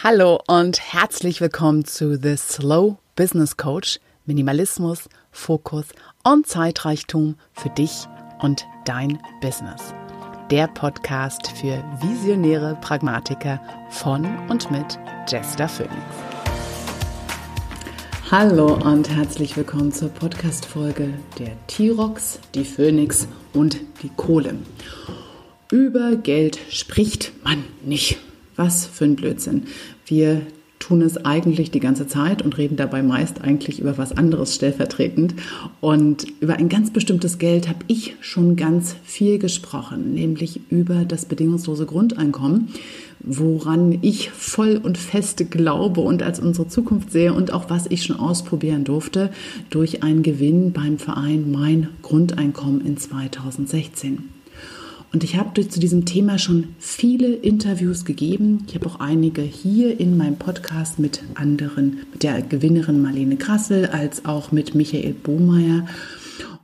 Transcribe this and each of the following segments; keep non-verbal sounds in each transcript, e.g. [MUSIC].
Hallo und herzlich willkommen zu The Slow Business Coach. Minimalismus, Fokus und Zeitreichtum für dich und dein Business. Der Podcast für visionäre Pragmatiker von und mit Jester Phoenix. Hallo und herzlich willkommen zur Podcast-Folge der T-Rox, die Phoenix und die Kohle. Über Geld spricht man nicht. Was für ein Blödsinn. Wir tun es eigentlich die ganze Zeit und reden dabei meist eigentlich über was anderes stellvertretend. Und über ein ganz bestimmtes Geld habe ich schon ganz viel gesprochen, nämlich über das bedingungslose Grundeinkommen, woran ich voll und fest glaube und als unsere Zukunft sehe und auch was ich schon ausprobieren durfte durch einen Gewinn beim Verein Mein Grundeinkommen in 2016. Und ich habe zu diesem Thema schon viele Interviews gegeben. Ich habe auch einige hier in meinem Podcast mit anderen, mit der Gewinnerin Marlene Krassel, als auch mit Michael Bohmeier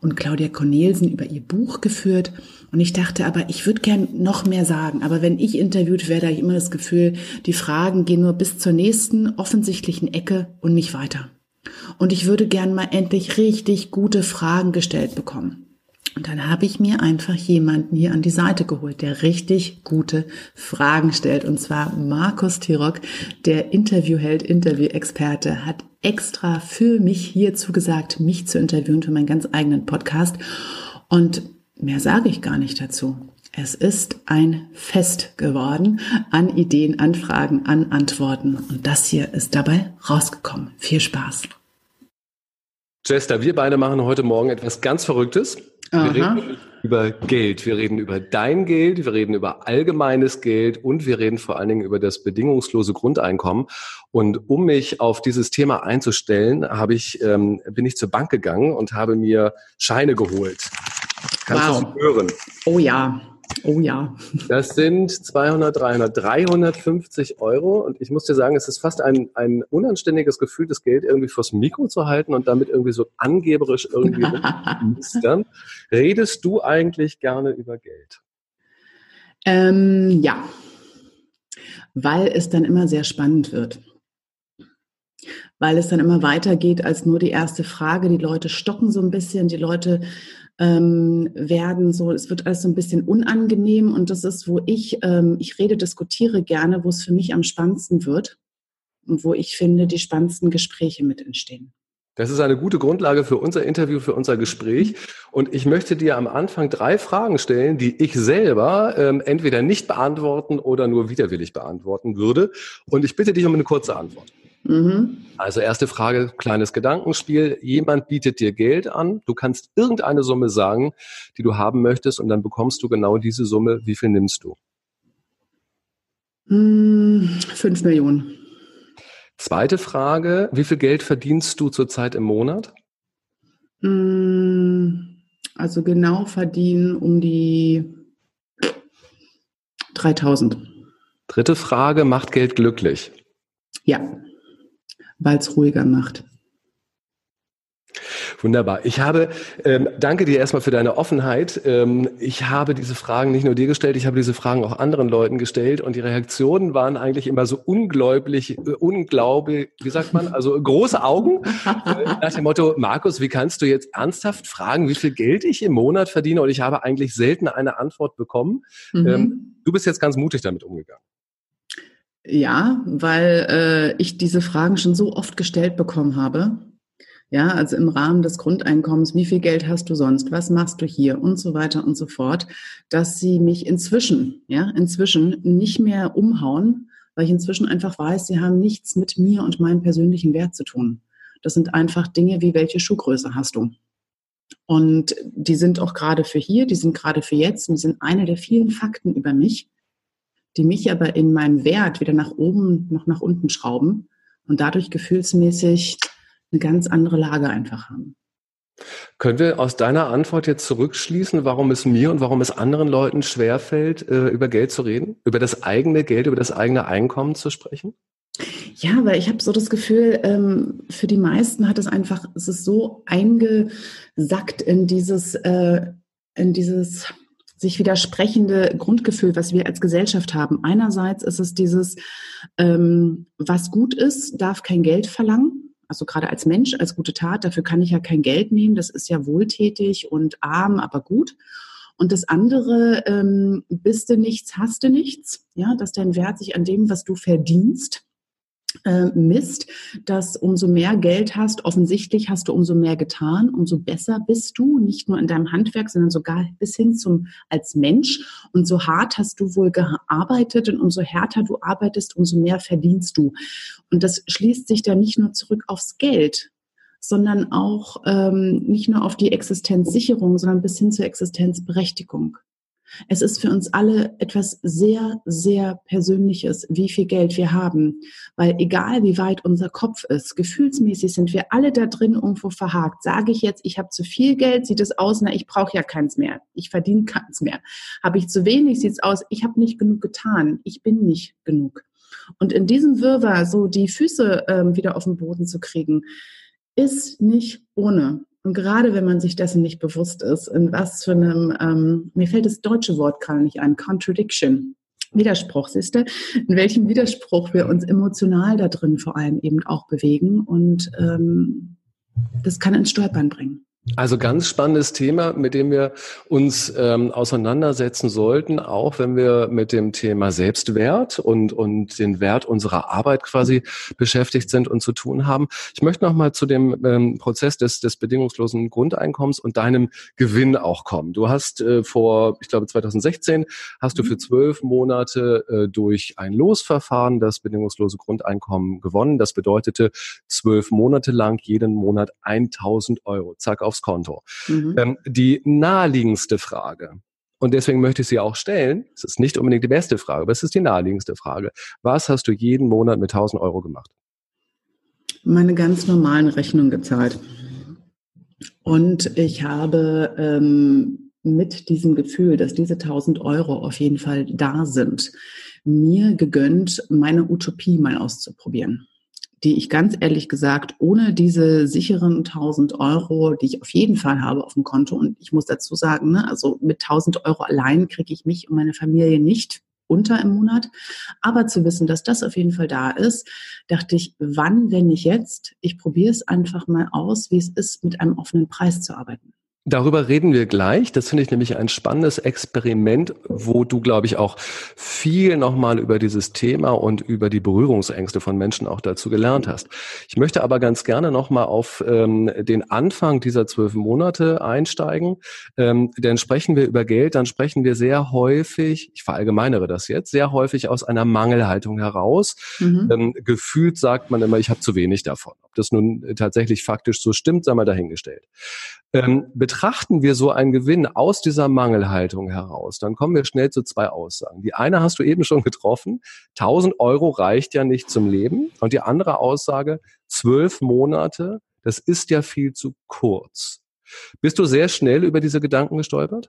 und Claudia Cornelsen über ihr Buch geführt. Und ich dachte aber, ich würde gern noch mehr sagen. Aber wenn ich interviewt werde, habe ich immer das Gefühl, die Fragen gehen nur bis zur nächsten offensichtlichen Ecke und nicht weiter. Und ich würde gern mal endlich richtig gute Fragen gestellt bekommen. Und dann habe ich mir einfach jemanden hier an die Seite geholt, der richtig gute Fragen stellt. Und zwar Markus Tirok, der Interviewheld, Interviewexperte, hat extra für mich hier zugesagt, mich zu interviewen für meinen ganz eigenen Podcast. Und mehr sage ich gar nicht dazu. Es ist ein Fest geworden an Ideen, an Fragen, an Antworten. Und das hier ist dabei rausgekommen. Viel Spaß. Jester, wir beide machen heute Morgen etwas ganz Verrücktes. Wir reden über Geld, wir reden über dein Geld, wir reden über allgemeines Geld und wir reden vor allen Dingen über das bedingungslose Grundeinkommen. Und um mich auf dieses Thema einzustellen, habe ich, ähm, bin ich zur Bank gegangen und habe mir Scheine geholt. Kannst wow. du hören? Oh ja. Oh ja. Das sind 200, 300, 350 Euro. Und ich muss dir sagen, es ist fast ein, ein unanständiges Gefühl, das Geld irgendwie vors Mikro zu halten und damit irgendwie so angeberisch irgendwie [LAUGHS] rumzumistern. Redest du eigentlich gerne über Geld? Ähm, ja, weil es dann immer sehr spannend wird. Weil es dann immer weitergeht als nur die erste Frage. Die Leute stocken so ein bisschen, die Leute ähm, werden so, es wird alles so ein bisschen unangenehm und das ist, wo ich, ähm, ich rede, diskutiere gerne, wo es für mich am spannendsten wird und wo ich finde, die spannendsten Gespräche mit entstehen. Das ist eine gute Grundlage für unser Interview, für unser Gespräch. Und ich möchte dir am Anfang drei Fragen stellen, die ich selber ähm, entweder nicht beantworten oder nur widerwillig beantworten würde. Und ich bitte dich um eine kurze Antwort. Mhm. Also erste Frage, kleines Gedankenspiel. Jemand bietet dir Geld an. Du kannst irgendeine Summe sagen, die du haben möchtest und dann bekommst du genau diese Summe. Wie viel nimmst du? Hm, fünf Millionen. Zweite Frage, wie viel Geld verdienst du zurzeit im Monat? Hm, also genau verdienen um die 3000. Dritte Frage, macht Geld glücklich? Ja weil es ruhiger macht. Wunderbar. Ich habe, ähm, danke dir erstmal für deine Offenheit. Ähm, ich habe diese Fragen nicht nur dir gestellt, ich habe diese Fragen auch anderen Leuten gestellt und die Reaktionen waren eigentlich immer so unglaublich, äh, unglaublich, wie sagt man, also große Augen äh, [LAUGHS] nach dem Motto, Markus, wie kannst du jetzt ernsthaft fragen, wie viel Geld ich im Monat verdiene? Und ich habe eigentlich selten eine Antwort bekommen. Mhm. Ähm, du bist jetzt ganz mutig damit umgegangen. Ja, weil äh, ich diese Fragen schon so oft gestellt bekommen habe. Ja, also im Rahmen des Grundeinkommens, wie viel Geld hast du sonst? Was machst du hier? Und so weiter und so fort, dass sie mich inzwischen, ja, inzwischen nicht mehr umhauen, weil ich inzwischen einfach weiß, sie haben nichts mit mir und meinem persönlichen Wert zu tun. Das sind einfach Dinge wie, welche Schuhgröße hast du? Und die sind auch gerade für hier, die sind gerade für jetzt und die sind eine der vielen Fakten über mich, die mich aber in meinem Wert wieder nach oben, noch nach unten schrauben und dadurch gefühlsmäßig eine ganz andere Lage einfach haben. Können wir aus deiner Antwort jetzt zurückschließen, warum es mir und warum es anderen Leuten schwerfällt, äh, über Geld zu reden, über das eigene Geld, über das eigene Einkommen zu sprechen? Ja, weil ich habe so das Gefühl, ähm, für die meisten hat es einfach, es ist so eingesackt in dieses, äh, in dieses sich widersprechende Grundgefühl, was wir als Gesellschaft haben. Einerseits ist es dieses, ähm, was gut ist, darf kein Geld verlangen. Also gerade als Mensch, als gute Tat, dafür kann ich ja kein Geld nehmen. Das ist ja wohltätig und arm, aber gut. Und das andere, ähm, bist du nichts, hast du nichts. Ja, dass dein Wert sich an dem, was du verdienst, misst, dass umso mehr Geld hast, offensichtlich hast du umso mehr getan, umso besser bist du, nicht nur in deinem Handwerk, sondern sogar bis hin zum als Mensch. Und so hart hast du wohl gearbeitet und umso härter du arbeitest, umso mehr verdienst du. Und das schließt sich dann nicht nur zurück aufs Geld, sondern auch ähm, nicht nur auf die Existenzsicherung, sondern bis hin zur Existenzberechtigung. Es ist für uns alle etwas sehr, sehr Persönliches, wie viel Geld wir haben. Weil egal wie weit unser Kopf ist, gefühlsmäßig sind wir alle da drin irgendwo verhakt. Sage ich jetzt, ich habe zu viel Geld, sieht es aus, na, ich brauche ja keins mehr. Ich verdiene keins mehr. Habe ich zu wenig, sieht es aus, ich habe nicht genug getan. Ich bin nicht genug. Und in diesem Wirrwarr so die Füße ähm, wieder auf den Boden zu kriegen, ist nicht ohne. Und gerade wenn man sich dessen nicht bewusst ist, in was für einem, ähm, mir fällt das deutsche Wort gerade nicht ein, Contradiction, Widerspruch, siehst du, in welchem Widerspruch wir uns emotional da drin vor allem eben auch bewegen. Und ähm, das kann ins Stolpern bringen. Also ganz spannendes Thema, mit dem wir uns ähm, auseinandersetzen sollten, auch wenn wir mit dem Thema Selbstwert und, und den Wert unserer Arbeit quasi beschäftigt sind und zu tun haben. Ich möchte noch mal zu dem ähm, Prozess des, des bedingungslosen Grundeinkommens und deinem Gewinn auch kommen. Du hast äh, vor, ich glaube 2016, hast du für zwölf Monate äh, durch ein Losverfahren das bedingungslose Grundeinkommen gewonnen. Das bedeutete zwölf Monate lang jeden Monat 1000 Euro. Zack, auf aufs Konto. Mhm. Ähm, die naheliegendste Frage, und deswegen möchte ich sie auch stellen, es ist nicht unbedingt die beste Frage, aber es ist die naheliegendste Frage. Was hast du jeden Monat mit 1000 Euro gemacht? Meine ganz normalen Rechnungen gezahlt. Und ich habe ähm, mit diesem Gefühl, dass diese 1000 Euro auf jeden Fall da sind, mir gegönnt, meine Utopie mal auszuprobieren die ich ganz ehrlich gesagt ohne diese sicheren 1000 Euro, die ich auf jeden Fall habe auf dem Konto, und ich muss dazu sagen, ne, also mit 1000 Euro allein kriege ich mich und meine Familie nicht unter im Monat. Aber zu wissen, dass das auf jeden Fall da ist, dachte ich, wann, wenn nicht jetzt? Ich probiere es einfach mal aus, wie es ist, mit einem offenen Preis zu arbeiten. Darüber reden wir gleich. Das finde ich nämlich ein spannendes Experiment, wo du, glaube ich, auch viel nochmal über dieses Thema und über die Berührungsängste von Menschen auch dazu gelernt hast. Ich möchte aber ganz gerne nochmal auf ähm, den Anfang dieser zwölf Monate einsteigen. Ähm, denn sprechen wir über Geld, dann sprechen wir sehr häufig, ich verallgemeinere das jetzt, sehr häufig aus einer Mangelhaltung heraus. Mhm. Ähm, gefühlt sagt man immer, ich habe zu wenig davon. Ob das nun tatsächlich faktisch so stimmt, sei mal dahingestellt. Ähm, betrachten wir so einen Gewinn aus dieser Mangelhaltung heraus, dann kommen wir schnell zu zwei Aussagen. Die eine hast du eben schon getroffen. 1000 Euro reicht ja nicht zum Leben. Und die andere Aussage, zwölf Monate, das ist ja viel zu kurz. Bist du sehr schnell über diese Gedanken gestolpert?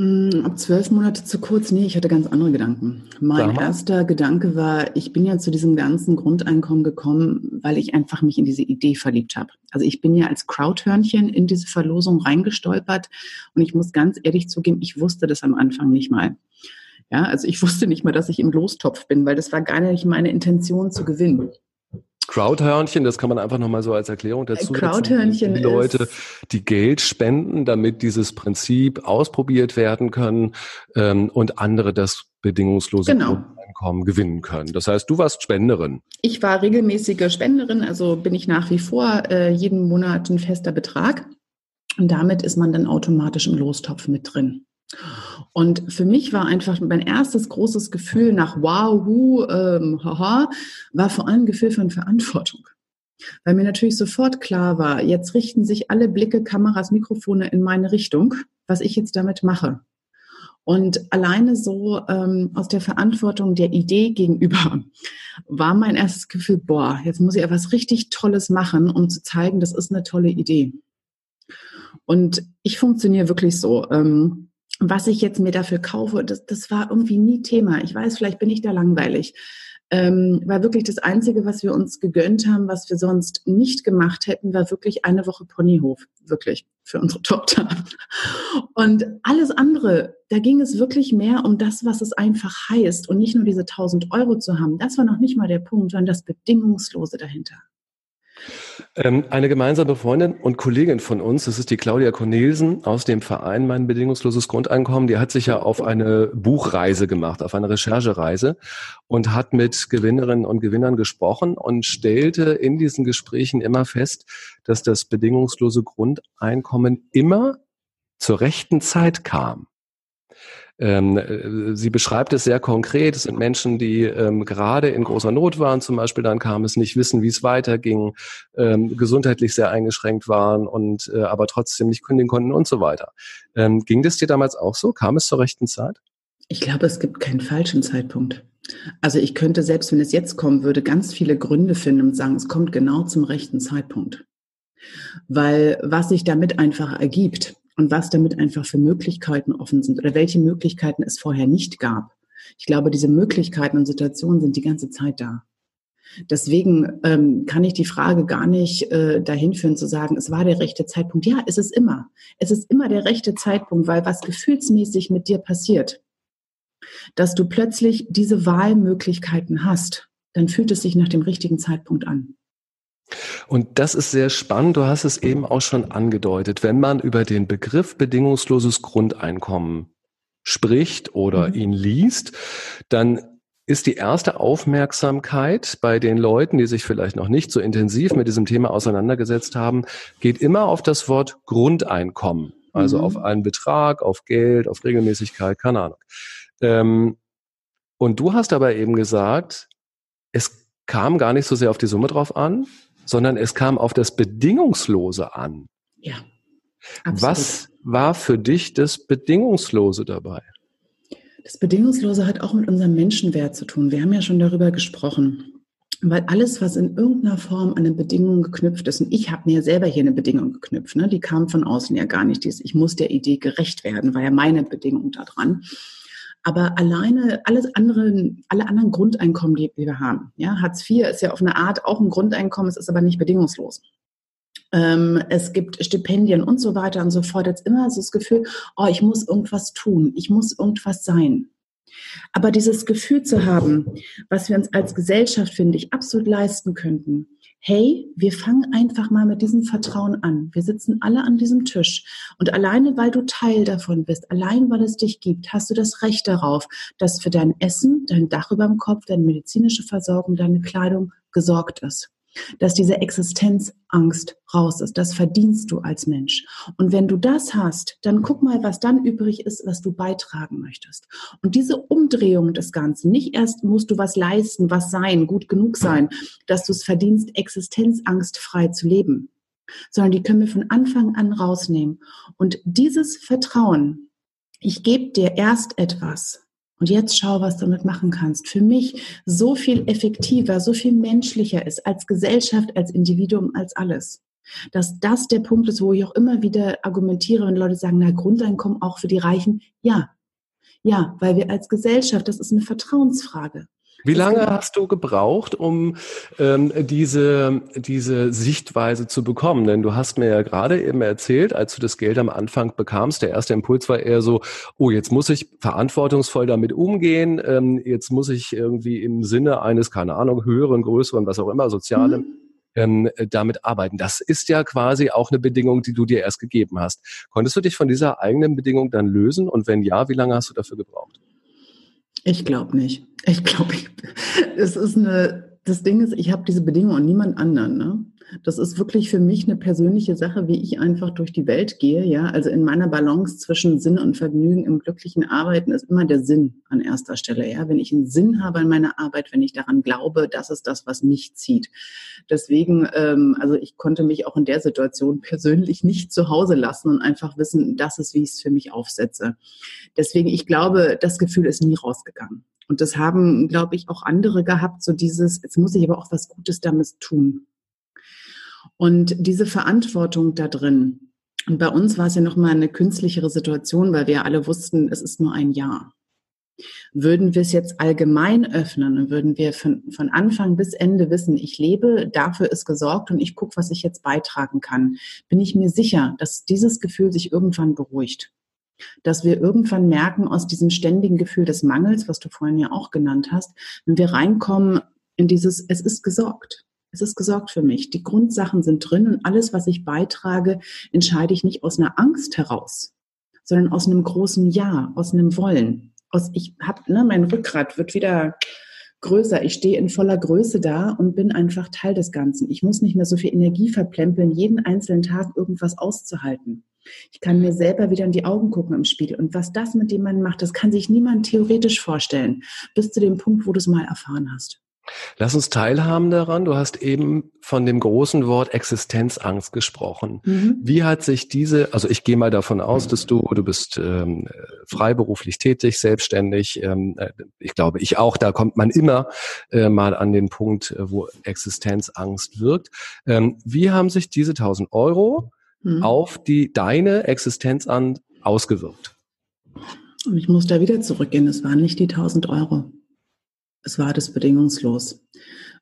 Mm, ab zwölf Monate zu kurz, nee, ich hatte ganz andere Gedanken. Mein erster Gedanke war, ich bin ja zu diesem ganzen Grundeinkommen gekommen, weil ich einfach mich in diese Idee verliebt habe. Also ich bin ja als Crowdhörnchen in diese Verlosung reingestolpert und ich muss ganz ehrlich zugeben, ich wusste das am Anfang nicht mal. Ja, also ich [LAUGHS] wusste nicht mal, dass ich im Lostopf bin, weil das war gar nicht meine Intention zu gewinnen. Crowdhörnchen, das kann man einfach nochmal so als Erklärung dazu Crowdhörnchen die Leute, die Geld spenden, damit dieses Prinzip ausprobiert werden können ähm, und andere das bedingungslose genau. Einkommen gewinnen können. Das heißt, du warst Spenderin. Ich war regelmäßige Spenderin, also bin ich nach wie vor äh, jeden Monat ein fester Betrag. Und damit ist man dann automatisch im Lostopf mit drin. Und für mich war einfach mein erstes großes Gefühl nach Wow, hu, ähm, haha, war vor allem ein Gefühl von Verantwortung. Weil mir natürlich sofort klar war, jetzt richten sich alle Blicke, Kameras, Mikrofone in meine Richtung, was ich jetzt damit mache. Und alleine so ähm, aus der Verantwortung der Idee gegenüber war mein erstes Gefühl, boah, jetzt muss ich etwas richtig Tolles machen, um zu zeigen, das ist eine tolle Idee. Und ich funktioniere wirklich so. Ähm, was ich jetzt mir dafür kaufe, das, das war irgendwie nie Thema. Ich weiß, vielleicht bin ich da langweilig. Ähm, war wirklich das Einzige, was wir uns gegönnt haben, was wir sonst nicht gemacht hätten, war wirklich eine Woche Ponyhof. Wirklich. Für unsere [LAUGHS] Tochter. Und alles andere, da ging es wirklich mehr um das, was es einfach heißt und nicht nur diese 1000 Euro zu haben. Das war noch nicht mal der Punkt, sondern das Bedingungslose dahinter. Ähm, eine gemeinsame Freundin und Kollegin von uns, das ist die Claudia Cornelsen aus dem Verein Mein bedingungsloses Grundeinkommen, die hat sich ja auf eine Buchreise gemacht, auf eine Recherchereise und hat mit Gewinnerinnen und Gewinnern gesprochen und stellte in diesen Gesprächen immer fest, dass das bedingungslose Grundeinkommen immer zur rechten Zeit kam. Ähm, äh, sie beschreibt es sehr konkret. Es sind Menschen, die ähm, gerade in großer Not waren, zum Beispiel dann kam es nicht wissen, wie es weiterging, ähm, gesundheitlich sehr eingeschränkt waren und äh, aber trotzdem nicht kündigen konnten und so weiter. Ähm, ging das dir damals auch so? Kam es zur rechten Zeit? Ich glaube, es gibt keinen falschen Zeitpunkt. Also ich könnte, selbst wenn es jetzt kommen würde, ganz viele Gründe finden und sagen, es kommt genau zum rechten Zeitpunkt. Weil was sich damit einfach ergibt, und was damit einfach für Möglichkeiten offen sind oder welche Möglichkeiten es vorher nicht gab. Ich glaube, diese Möglichkeiten und Situationen sind die ganze Zeit da. Deswegen ähm, kann ich die Frage gar nicht äh, dahin führen zu sagen, es war der rechte Zeitpunkt. Ja, es ist immer. Es ist immer der rechte Zeitpunkt, weil was gefühlsmäßig mit dir passiert, dass du plötzlich diese Wahlmöglichkeiten hast, dann fühlt es sich nach dem richtigen Zeitpunkt an. Und das ist sehr spannend. Du hast es eben auch schon angedeutet. Wenn man über den Begriff bedingungsloses Grundeinkommen spricht oder mhm. ihn liest, dann ist die erste Aufmerksamkeit bei den Leuten, die sich vielleicht noch nicht so intensiv mit diesem Thema auseinandergesetzt haben, geht immer auf das Wort Grundeinkommen. Also mhm. auf einen Betrag, auf Geld, auf Regelmäßigkeit, keine Ahnung. Ähm, und du hast aber eben gesagt, es kam gar nicht so sehr auf die Summe drauf an, sondern es kam auf das Bedingungslose an. Ja. Absolut. Was war für dich das Bedingungslose dabei? Das Bedingungslose hat auch mit unserem Menschenwert zu tun. Wir haben ja schon darüber gesprochen. Weil alles, was in irgendeiner Form an eine Bedingung geknüpft ist, und ich habe mir selber hier eine Bedingung geknüpft, ne? die kam von außen ja gar nicht. Dies, ich muss der Idee gerecht werden, war ja meine Bedingung daran. Aber alleine alles andere, alle anderen Grundeinkommen, die wir haben, ja, Hartz IV ist ja auf eine Art auch ein Grundeinkommen, es ist aber nicht bedingungslos. Ähm, es gibt Stipendien und so weiter und so fort. Jetzt immer so das Gefühl, oh, ich muss irgendwas tun, ich muss irgendwas sein. Aber dieses Gefühl zu haben, was wir uns als Gesellschaft, finde ich, absolut leisten könnten, hey, wir fangen einfach mal mit diesem Vertrauen an. Wir sitzen alle an diesem Tisch. Und alleine, weil du Teil davon bist, allein weil es dich gibt, hast du das Recht darauf, dass für dein Essen, dein Dach über dem Kopf, deine medizinische Versorgung, deine Kleidung gesorgt ist dass diese Existenzangst raus ist. Das verdienst du als Mensch. Und wenn du das hast, dann guck mal, was dann übrig ist, was du beitragen möchtest. Und diese Umdrehung des Ganzen, nicht erst musst du was leisten, was sein, gut genug sein, dass du es verdienst, existenzangstfrei zu leben, sondern die können wir von Anfang an rausnehmen. Und dieses Vertrauen, ich gebe dir erst etwas, und jetzt schau, was du damit machen kannst. Für mich so viel effektiver, so viel menschlicher ist als Gesellschaft, als Individuum, als alles. Dass das der Punkt ist, wo ich auch immer wieder argumentiere, wenn Leute sagen, na, Grundeinkommen auch für die Reichen. Ja. Ja, weil wir als Gesellschaft, das ist eine Vertrauensfrage. Wie lange hast du gebraucht, um ähm, diese, diese Sichtweise zu bekommen? Denn du hast mir ja gerade eben erzählt, als du das Geld am Anfang bekamst, der erste Impuls war eher so, oh, jetzt muss ich verantwortungsvoll damit umgehen, ähm, jetzt muss ich irgendwie im Sinne eines, keine Ahnung, höheren, größeren, was auch immer, sozialem, mhm. ähm, damit arbeiten. Das ist ja quasi auch eine Bedingung, die du dir erst gegeben hast. Konntest du dich von dieser eigenen Bedingung dann lösen? Und wenn ja, wie lange hast du dafür gebraucht? Ich glaube nicht. Ich glaube, [LAUGHS] es ist eine, das Ding ist, ich habe diese Bedingung und niemand anderen. Ne? Das ist wirklich für mich eine persönliche Sache, wie ich einfach durch die Welt gehe. Ja, also in meiner Balance zwischen Sinn und Vergnügen im glücklichen Arbeiten ist immer der Sinn an erster Stelle. Ja, wenn ich einen Sinn habe in meiner Arbeit, wenn ich daran glaube, das ist das, was mich zieht. Deswegen, ähm, also ich konnte mich auch in der Situation persönlich nicht zu Hause lassen und einfach wissen, das ist, wie ich es für mich aufsetze. Deswegen, ich glaube, das Gefühl ist nie rausgegangen. Und das haben, glaube ich, auch andere gehabt, so dieses, jetzt muss ich aber auch was Gutes damit tun. Und diese Verantwortung da drin. Und bei uns war es ja nochmal eine künstlichere Situation, weil wir alle wussten, es ist nur ein Jahr. Würden wir es jetzt allgemein öffnen und würden wir von, von Anfang bis Ende wissen, ich lebe, dafür ist gesorgt und ich gucke, was ich jetzt beitragen kann, bin ich mir sicher, dass dieses Gefühl sich irgendwann beruhigt. Dass wir irgendwann merken, aus diesem ständigen Gefühl des Mangels, was du vorhin ja auch genannt hast, wenn wir reinkommen in dieses, es ist gesorgt. Es ist gesorgt für mich. Die Grundsachen sind drin und alles, was ich beitrage, entscheide ich nicht aus einer Angst heraus, sondern aus einem großen Ja, aus einem Wollen aus, ich habe, ne, mein Rückgrat wird wieder größer. Ich stehe in voller Größe da und bin einfach Teil des Ganzen. Ich muss nicht mehr so viel Energie verplempeln, jeden einzelnen Tag irgendwas auszuhalten. Ich kann mir selber wieder in die Augen gucken im Spiegel. Und was das mit jemandem macht, das kann sich niemand theoretisch vorstellen, bis zu dem Punkt, wo du es mal erfahren hast. Lass uns teilhaben daran. Du hast eben von dem großen Wort Existenzangst gesprochen. Mhm. Wie hat sich diese, also ich gehe mal davon aus, dass du, du bist ähm, freiberuflich tätig, selbstständig. Ähm, äh, ich glaube, ich auch. Da kommt man immer äh, mal an den Punkt, äh, wo Existenzangst wirkt. Ähm, wie haben sich diese 1000 Euro mhm. auf die deine Existenzangst ausgewirkt? Ich muss da wieder zurückgehen. Es waren nicht die 1000 Euro. Es war das bedingungslos.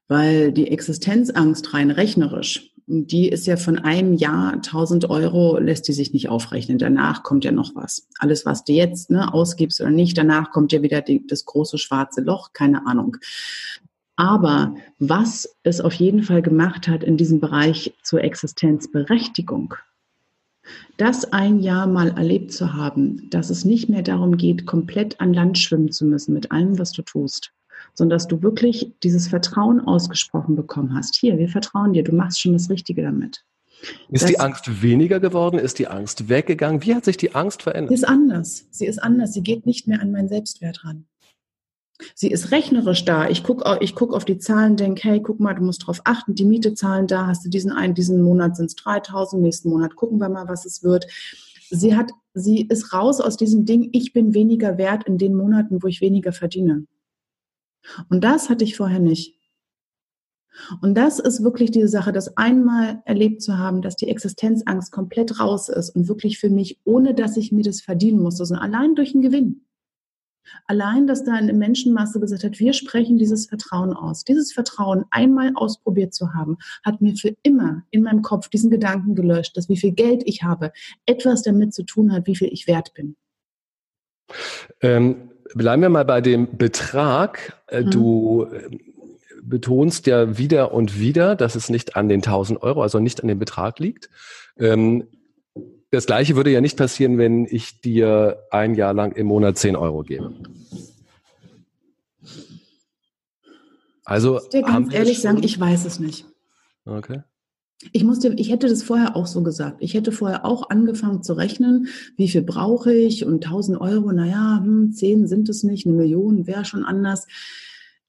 Weil die Existenzangst rein rechnerisch, die ist ja von einem Jahr 1000 Euro, lässt die sich nicht aufrechnen. Danach kommt ja noch was. Alles, was du jetzt ne, ausgibst oder nicht, danach kommt ja wieder die, das große schwarze Loch, keine Ahnung. Aber was es auf jeden Fall gemacht hat in diesem Bereich zur Existenzberechtigung, das ein Jahr mal erlebt zu haben, dass es nicht mehr darum geht, komplett an Land schwimmen zu müssen mit allem, was du tust, sondern dass du wirklich dieses Vertrauen ausgesprochen bekommen hast. Hier, wir vertrauen dir, du machst schon das Richtige damit. Ist das, die Angst weniger geworden? Ist die Angst weggegangen? Wie hat sich die Angst verändert? Sie ist anders. Sie ist anders. Sie geht nicht mehr an meinen Selbstwert ran. Sie ist rechnerisch da. Ich gucke ich guck auf die Zahlen, denke, hey, guck mal, du musst darauf achten, die Miete zahlen da, hast du diesen einen, diesen Monat sind es 3000, nächsten Monat gucken wir mal, was es wird. Sie hat, sie ist raus aus diesem Ding, ich bin weniger wert in den Monaten, wo ich weniger verdiene. Und das hatte ich vorher nicht. Und das ist wirklich diese Sache, das einmal erlebt zu haben, dass die Existenzangst komplett raus ist und wirklich für mich, ohne dass ich mir das verdienen musste, sondern allein durch den Gewinn. Allein, dass da eine Menschenmasse gesagt hat, wir sprechen dieses Vertrauen aus. Dieses Vertrauen einmal ausprobiert zu haben, hat mir für immer in meinem Kopf diesen Gedanken gelöscht, dass wie viel Geld ich habe, etwas damit zu tun hat, wie viel ich wert bin. Ähm, bleiben wir mal bei dem Betrag. Äh, mhm. Du äh, betonst ja wieder und wieder, dass es nicht an den 1000 Euro, also nicht an dem Betrag liegt. Ähm, das Gleiche würde ja nicht passieren, wenn ich dir ein Jahr lang im Monat 10 Euro gebe. Also, ich dir ganz ehrlich sagen, ich weiß es nicht. Okay. Ich musste, ich hätte das vorher auch so gesagt. Ich hätte vorher auch angefangen zu rechnen, wie viel brauche ich und 1000 Euro, naja, hm, 10 sind es nicht, eine Million wäre schon anders.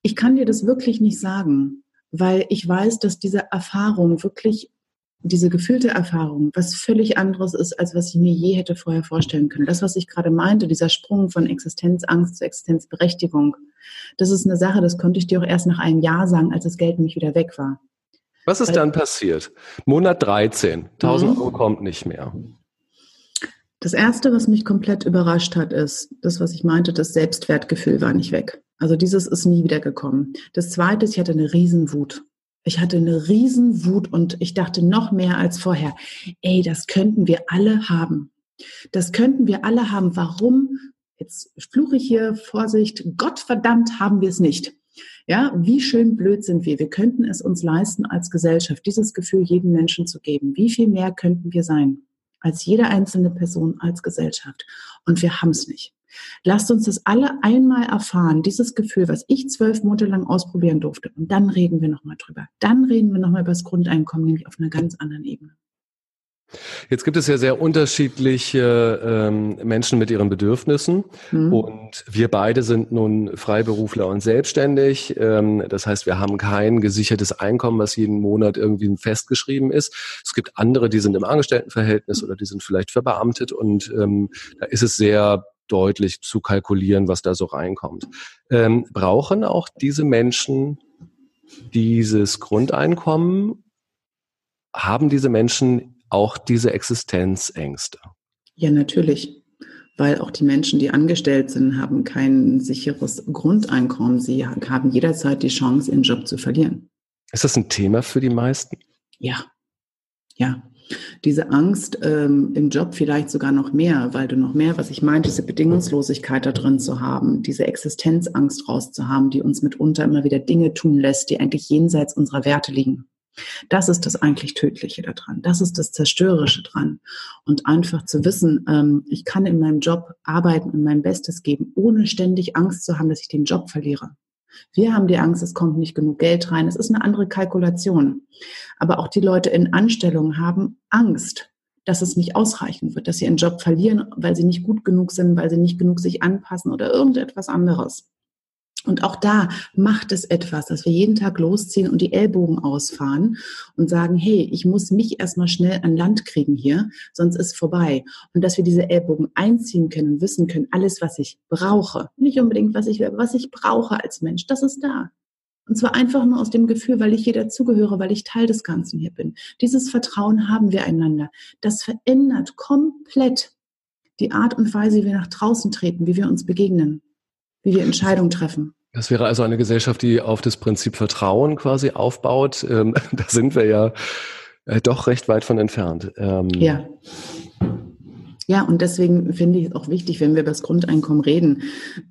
Ich kann dir das wirklich nicht sagen, weil ich weiß, dass diese Erfahrung wirklich, diese gefühlte Erfahrung, was völlig anderes ist, als was ich mir je hätte vorher vorstellen können. Das, was ich gerade meinte, dieser Sprung von Existenzangst zu Existenzberechtigung, das ist eine Sache, das konnte ich dir auch erst nach einem Jahr sagen, als das Geld nämlich wieder weg war. Was ist dann passiert? Monat 13, 1000 mhm. Euro kommt nicht mehr. Das erste, was mich komplett überrascht hat, ist das, was ich meinte, das Selbstwertgefühl war nicht weg. Also dieses ist nie wieder gekommen. Das zweite ist, ich hatte eine Riesenwut. Ich hatte eine Riesenwut und ich dachte noch mehr als vorher. Ey, das könnten wir alle haben. Das könnten wir alle haben. Warum? Jetzt fluche ich hier, Vorsicht, Gottverdammt haben wir es nicht. Ja, wie schön blöd sind wir. Wir könnten es uns leisten, als Gesellschaft dieses Gefühl jedem Menschen zu geben. Wie viel mehr könnten wir sein als jede einzelne Person als Gesellschaft? Und wir haben es nicht. Lasst uns das alle einmal erfahren, dieses Gefühl, was ich zwölf Monate lang ausprobieren durfte. Und dann reden wir nochmal drüber. Dann reden wir nochmal über das Grundeinkommen, nämlich auf einer ganz anderen Ebene. Jetzt gibt es ja sehr unterschiedliche ähm, Menschen mit ihren Bedürfnissen mhm. und wir beide sind nun Freiberufler und selbstständig. Ähm, das heißt, wir haben kein gesichertes Einkommen, was jeden Monat irgendwie festgeschrieben ist. Es gibt andere, die sind im Angestelltenverhältnis oder die sind vielleicht verbeamtet und ähm, da ist es sehr deutlich zu kalkulieren, was da so reinkommt. Ähm, brauchen auch diese Menschen dieses Grundeinkommen? Haben diese Menschen auch diese Existenzängste? Ja, natürlich. weil auch die Menschen, die angestellt sind, haben kein sicheres Grundeinkommen. Sie haben jederzeit die Chance, ihren Job zu verlieren. Ist das ein Thema für die meisten? Ja, ja. Diese Angst ähm, im Job vielleicht sogar noch mehr, weil du noch mehr, was ich meinte, diese Bedingungslosigkeit da drin zu haben, diese Existenzangst rauszuhaben, die uns mitunter immer wieder Dinge tun lässt, die eigentlich jenseits unserer Werte liegen. Das ist das eigentlich Tödliche daran. Das ist das Zerstörerische dran. Und einfach zu wissen, ähm, ich kann in meinem Job arbeiten und mein Bestes geben, ohne ständig Angst zu haben, dass ich den Job verliere. Wir haben die Angst, es kommt nicht genug Geld rein. Es ist eine andere Kalkulation. Aber auch die Leute in Anstellungen haben Angst, dass es nicht ausreichen wird, dass sie ihren Job verlieren, weil sie nicht gut genug sind, weil sie nicht genug sich anpassen oder irgendetwas anderes. Und auch da macht es etwas, dass wir jeden Tag losziehen und die Ellbogen ausfahren und sagen, hey, ich muss mich erstmal schnell an Land kriegen hier, sonst ist vorbei. Und dass wir diese Ellbogen einziehen können und wissen können, alles, was ich brauche, nicht unbedingt, was ich will, aber was ich brauche als Mensch, das ist da. Und zwar einfach nur aus dem Gefühl, weil ich hier dazugehöre, weil ich Teil des Ganzen hier bin. Dieses Vertrauen haben wir einander. Das verändert komplett die Art und Weise, wie wir nach draußen treten, wie wir uns begegnen, wie wir Entscheidungen treffen. Das wäre also eine Gesellschaft, die auf das Prinzip Vertrauen quasi aufbaut. Ähm, [LAUGHS] da sind wir ja äh, doch recht weit von entfernt. Ähm, ja. Ja, und deswegen finde ich es auch wichtig, wenn wir über das Grundeinkommen reden.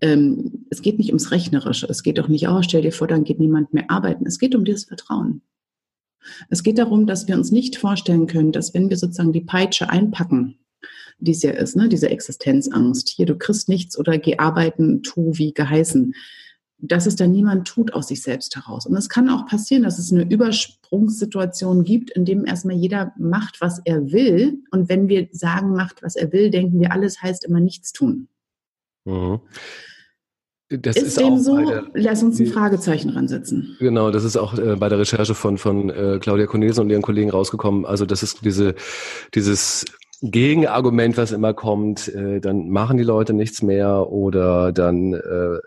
Ähm, es geht nicht ums Rechnerische. Es geht auch nicht, oh, stell dir vor, dann geht niemand mehr arbeiten. Es geht um dieses Vertrauen. Es geht darum, dass wir uns nicht vorstellen können, dass wenn wir sozusagen die Peitsche einpacken, die es ja ist, ne, diese Existenzangst, hier, du kriegst nichts oder geh arbeiten, tu wie geheißen, dass es dann niemand tut aus sich selbst heraus. Und es kann auch passieren, dass es eine Übersprungssituation gibt, in dem erstmal jeder macht, was er will. Und wenn wir sagen, macht, was er will, denken wir, alles heißt immer nichts tun. Mhm. Das ist, ist dem so? Der, Lass uns ein Fragezeichen ransetzen. Genau, das ist auch äh, bei der Recherche von, von äh, Claudia Cornelsen und ihren Kollegen rausgekommen. Also das ist diese, dieses Gegenargument, was immer kommt, äh, dann machen die Leute nichts mehr oder dann äh,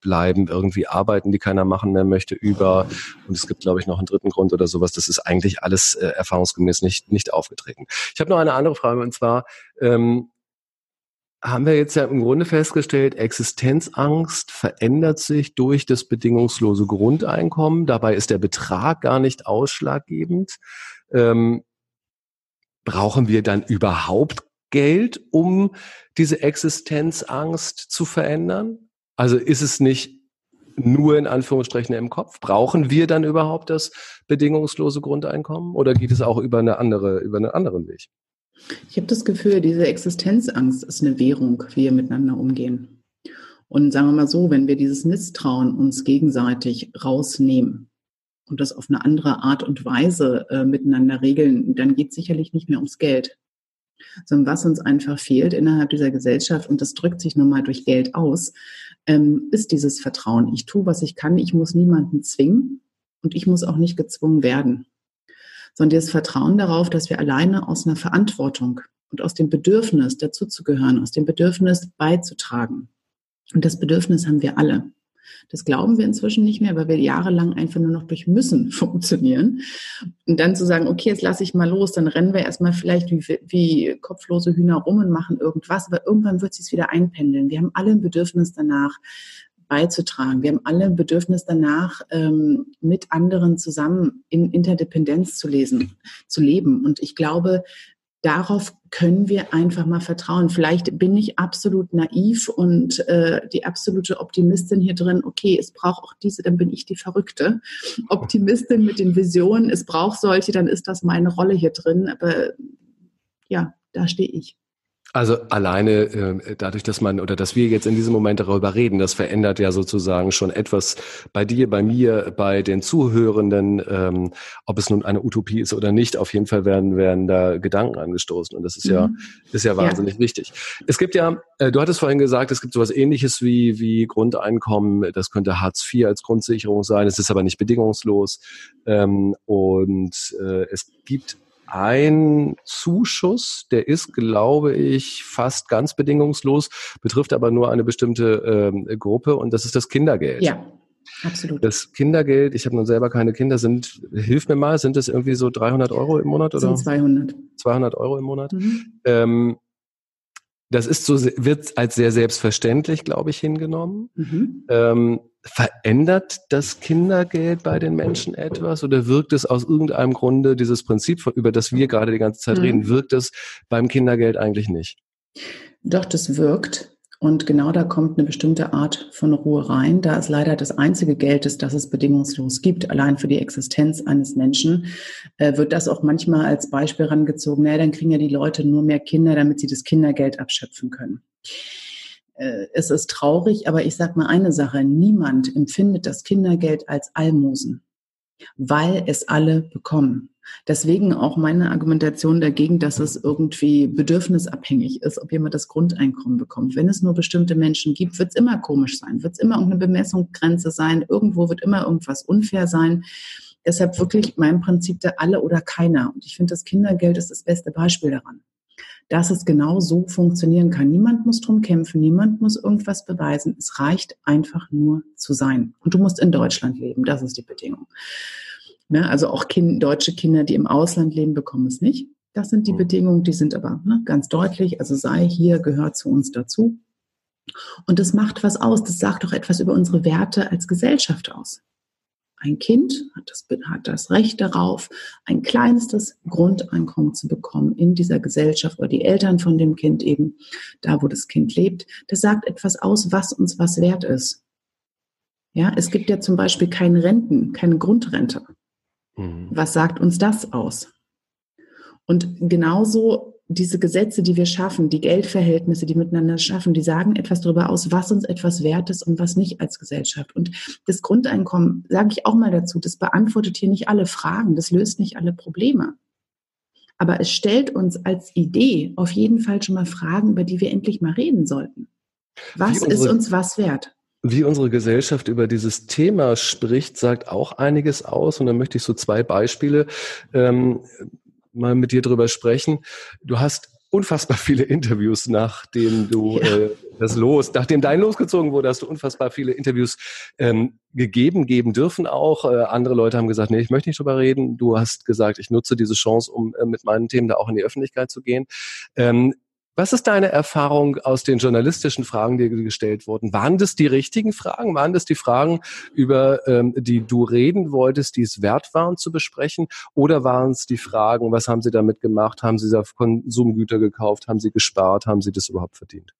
bleiben irgendwie Arbeiten, die keiner machen mehr möchte, über. Und es gibt, glaube ich, noch einen dritten Grund oder sowas. Das ist eigentlich alles äh, erfahrungsgemäß nicht, nicht aufgetreten. Ich habe noch eine andere Frage und zwar, ähm, haben wir jetzt ja im Grunde festgestellt, Existenzangst verändert sich durch das bedingungslose Grundeinkommen. Dabei ist der Betrag gar nicht ausschlaggebend. Ähm, brauchen wir dann überhaupt Geld, um diese Existenzangst zu verändern? Also ist es nicht nur in Anführungsstrichen im Kopf? Brauchen wir dann überhaupt das bedingungslose Grundeinkommen oder geht es auch über eine andere, über einen anderen Weg? Ich habe das Gefühl, diese Existenzangst ist eine Währung, wie wir miteinander umgehen. Und sagen wir mal so, wenn wir dieses Misstrauen uns gegenseitig rausnehmen und das auf eine andere Art und Weise äh, miteinander regeln, dann geht sicherlich nicht mehr ums Geld. Sondern was uns einfach fehlt innerhalb dieser Gesellschaft, und das drückt sich nun mal durch Geld aus, ähm, ist dieses Vertrauen. Ich tue, was ich kann. Ich muss niemanden zwingen und ich muss auch nicht gezwungen werden. Sondern dieses Vertrauen darauf, dass wir alleine aus einer Verantwortung und aus dem Bedürfnis dazuzugehören, aus dem Bedürfnis beizutragen. Und das Bedürfnis haben wir alle. Das glauben wir inzwischen nicht mehr, weil wir jahrelang einfach nur noch durch Müssen [LAUGHS] funktionieren. Und dann zu sagen, okay, jetzt lasse ich mal los, dann rennen wir erstmal vielleicht wie, wie kopflose Hühner rum und machen irgendwas, aber irgendwann wird es wieder einpendeln. Wir haben alle ein Bedürfnis danach, beizutragen. Wir haben alle ein Bedürfnis danach, ähm, mit anderen zusammen in Interdependenz zu lesen, zu leben. Und ich glaube, darauf können wir einfach mal vertrauen. Vielleicht bin ich absolut naiv und äh, die absolute Optimistin hier drin, okay, es braucht auch diese, dann bin ich die Verrückte. Optimistin mit den Visionen, es braucht solche, dann ist das meine Rolle hier drin. Aber ja, da stehe ich. Also alleine äh, dadurch, dass man oder dass wir jetzt in diesem Moment darüber reden, das verändert ja sozusagen schon etwas bei dir, bei mir, bei den Zuhörenden, ähm, ob es nun eine Utopie ist oder nicht. Auf jeden Fall werden werden da Gedanken angestoßen und das ist mhm. ja ist ja wahnsinnig ja. wichtig. Es gibt ja, äh, du hattest vorhin gesagt, es gibt sowas Ähnliches wie wie Grundeinkommen. Das könnte Hartz IV als Grundsicherung sein. Es ist aber nicht bedingungslos ähm, und äh, es gibt ein Zuschuss, der ist, glaube ich, fast ganz bedingungslos, betrifft aber nur eine bestimmte ähm, Gruppe und das ist das Kindergeld. Ja. Absolut. Das Kindergeld, ich habe nun selber keine Kinder, sind, hilf mir mal, sind das irgendwie so 300 Euro im Monat oder? Sind 200. 200 Euro im Monat. Mhm. Ähm, das ist so, wird als sehr selbstverständlich, glaube ich, hingenommen. Mhm. Ähm, verändert das Kindergeld bei den Menschen etwas oder wirkt es aus irgendeinem Grunde, dieses Prinzip, über das wir gerade die ganze Zeit mhm. reden, wirkt es beim Kindergeld eigentlich nicht? Doch, das wirkt. Und genau da kommt eine bestimmte Art von Ruhe rein. Da es leider das einzige Geld ist, das es bedingungslos gibt, allein für die Existenz eines Menschen, äh, wird das auch manchmal als Beispiel herangezogen. Naja, dann kriegen ja die Leute nur mehr Kinder, damit sie das Kindergeld abschöpfen können. Äh, es ist traurig, aber ich sage mal eine Sache. Niemand empfindet das Kindergeld als Almosen, weil es alle bekommen. Deswegen auch meine Argumentation dagegen, dass es irgendwie bedürfnisabhängig ist, ob jemand das Grundeinkommen bekommt. Wenn es nur bestimmte Menschen gibt, wird es immer komisch sein, wird es immer irgendeine Bemessungsgrenze sein, irgendwo wird immer irgendwas unfair sein. Deshalb wirklich mein Prinzip der alle oder keiner. Und ich finde, das Kindergeld ist das beste Beispiel daran dass es genau so funktionieren kann. Niemand muss drum kämpfen, niemand muss irgendwas beweisen. Es reicht einfach nur zu sein. Und du musst in Deutschland leben, das ist die Bedingung. Ne? Also auch kind, deutsche Kinder, die im Ausland leben, bekommen es nicht. Das sind die mhm. Bedingungen, die sind aber ne, ganz deutlich. Also sei hier, gehört zu uns dazu. Und das macht was aus. Das sagt doch etwas über unsere Werte als Gesellschaft aus. Ein Kind hat das, hat das Recht darauf, ein kleinstes Grundeinkommen zu bekommen in dieser Gesellschaft oder die Eltern von dem Kind eben, da wo das Kind lebt. Das sagt etwas aus, was uns was wert ist. Ja, es gibt ja zum Beispiel keine Renten, keine Grundrente. Mhm. Was sagt uns das aus? Und genauso diese Gesetze, die wir schaffen, die Geldverhältnisse, die miteinander schaffen, die sagen etwas darüber aus, was uns etwas wert ist und was nicht als Gesellschaft. Und das Grundeinkommen, sage ich auch mal dazu, das beantwortet hier nicht alle Fragen, das löst nicht alle Probleme. Aber es stellt uns als Idee auf jeden Fall schon mal Fragen, über die wir endlich mal reden sollten. Was ist uns was wert? Wie unsere Gesellschaft über dieses Thema spricht, sagt auch einiges aus. Und da möchte ich so zwei Beispiele ähm, mal mit dir drüber sprechen. Du hast unfassbar viele Interviews, nachdem du ja. äh, das Los, nachdem dein losgezogen wurde, hast du unfassbar viele Interviews ähm, gegeben, geben dürfen auch. Äh, andere Leute haben gesagt, nee, ich möchte nicht drüber reden. Du hast gesagt, ich nutze diese Chance, um äh, mit meinen Themen da auch in die Öffentlichkeit zu gehen. Ähm, was ist deine Erfahrung aus den journalistischen Fragen, die gestellt wurden? Waren das die richtigen Fragen? Waren das die Fragen, über ähm, die du reden wolltest, die es wert waren zu besprechen? Oder waren es die Fragen, was haben sie damit gemacht? Haben sie Konsumgüter gekauft? Haben sie gespart? Haben sie das überhaupt verdient?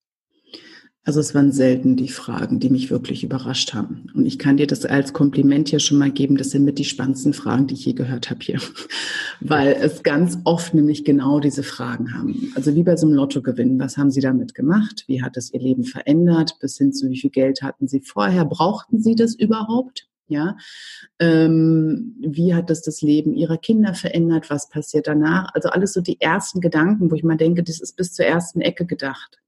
Also es waren selten die Fragen, die mich wirklich überrascht haben. Und ich kann dir das als Kompliment hier schon mal geben. Das sind mit die spannendsten Fragen, die ich je gehört habe hier. [LAUGHS] Weil es ganz oft nämlich genau diese Fragen haben. Also wie bei so einem Lottogewinn. Was haben Sie damit gemacht? Wie hat es Ihr Leben verändert? Bis hin zu wie viel Geld hatten Sie vorher? Brauchten Sie das überhaupt? Ja, ähm, wie hat das das Leben ihrer Kinder verändert? Was passiert danach? Also alles so die ersten Gedanken, wo ich mal denke, das ist bis zur ersten Ecke gedacht.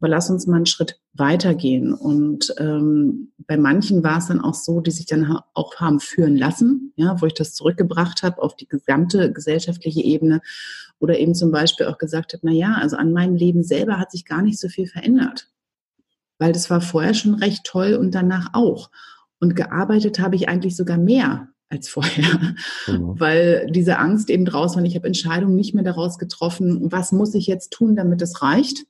Aber lass uns mal einen Schritt weitergehen. Und ähm, bei manchen war es dann auch so, die sich dann auch haben führen lassen, ja, wo ich das zurückgebracht habe auf die gesamte gesellschaftliche Ebene oder eben zum Beispiel auch gesagt habe, na ja, also an meinem Leben selber hat sich gar nicht so viel verändert, weil das war vorher schon recht toll und danach auch. Und gearbeitet habe ich eigentlich sogar mehr als vorher, mhm. weil diese Angst eben draus war. Ich habe Entscheidungen nicht mehr daraus getroffen, was muss ich jetzt tun, damit es reicht,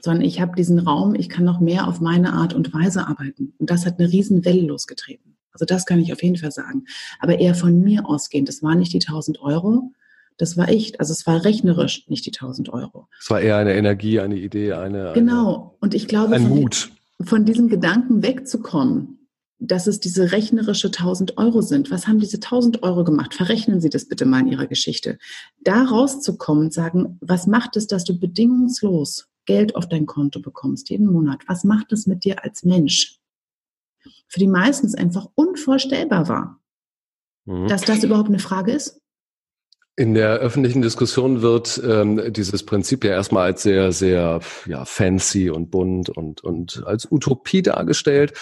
sondern ich habe diesen Raum, ich kann noch mehr auf meine Art und Weise arbeiten. Und das hat eine riesen Welle losgetreten. Also das kann ich auf jeden Fall sagen. Aber eher von mir ausgehend. Das waren nicht die 1000 Euro, das war echt, also es war rechnerisch nicht die 1000 Euro. Es war eher eine Energie, eine Idee, eine. Genau. Und ich glaube, ein von, Mut. von diesem Gedanken wegzukommen, dass es diese rechnerische 1000 Euro sind. Was haben diese 1000 Euro gemacht? Verrechnen Sie das bitte mal in Ihrer Geschichte. Da rauszukommen und sagen, was macht es, dass du bedingungslos Geld auf dein Konto bekommst, jeden Monat, was macht es mit dir als Mensch? Für die meisten ist einfach unvorstellbar war, mhm. dass das überhaupt eine Frage ist. In der öffentlichen Diskussion wird ähm, dieses Prinzip ja erstmal als sehr, sehr ja, fancy und bunt und, und als Utopie dargestellt.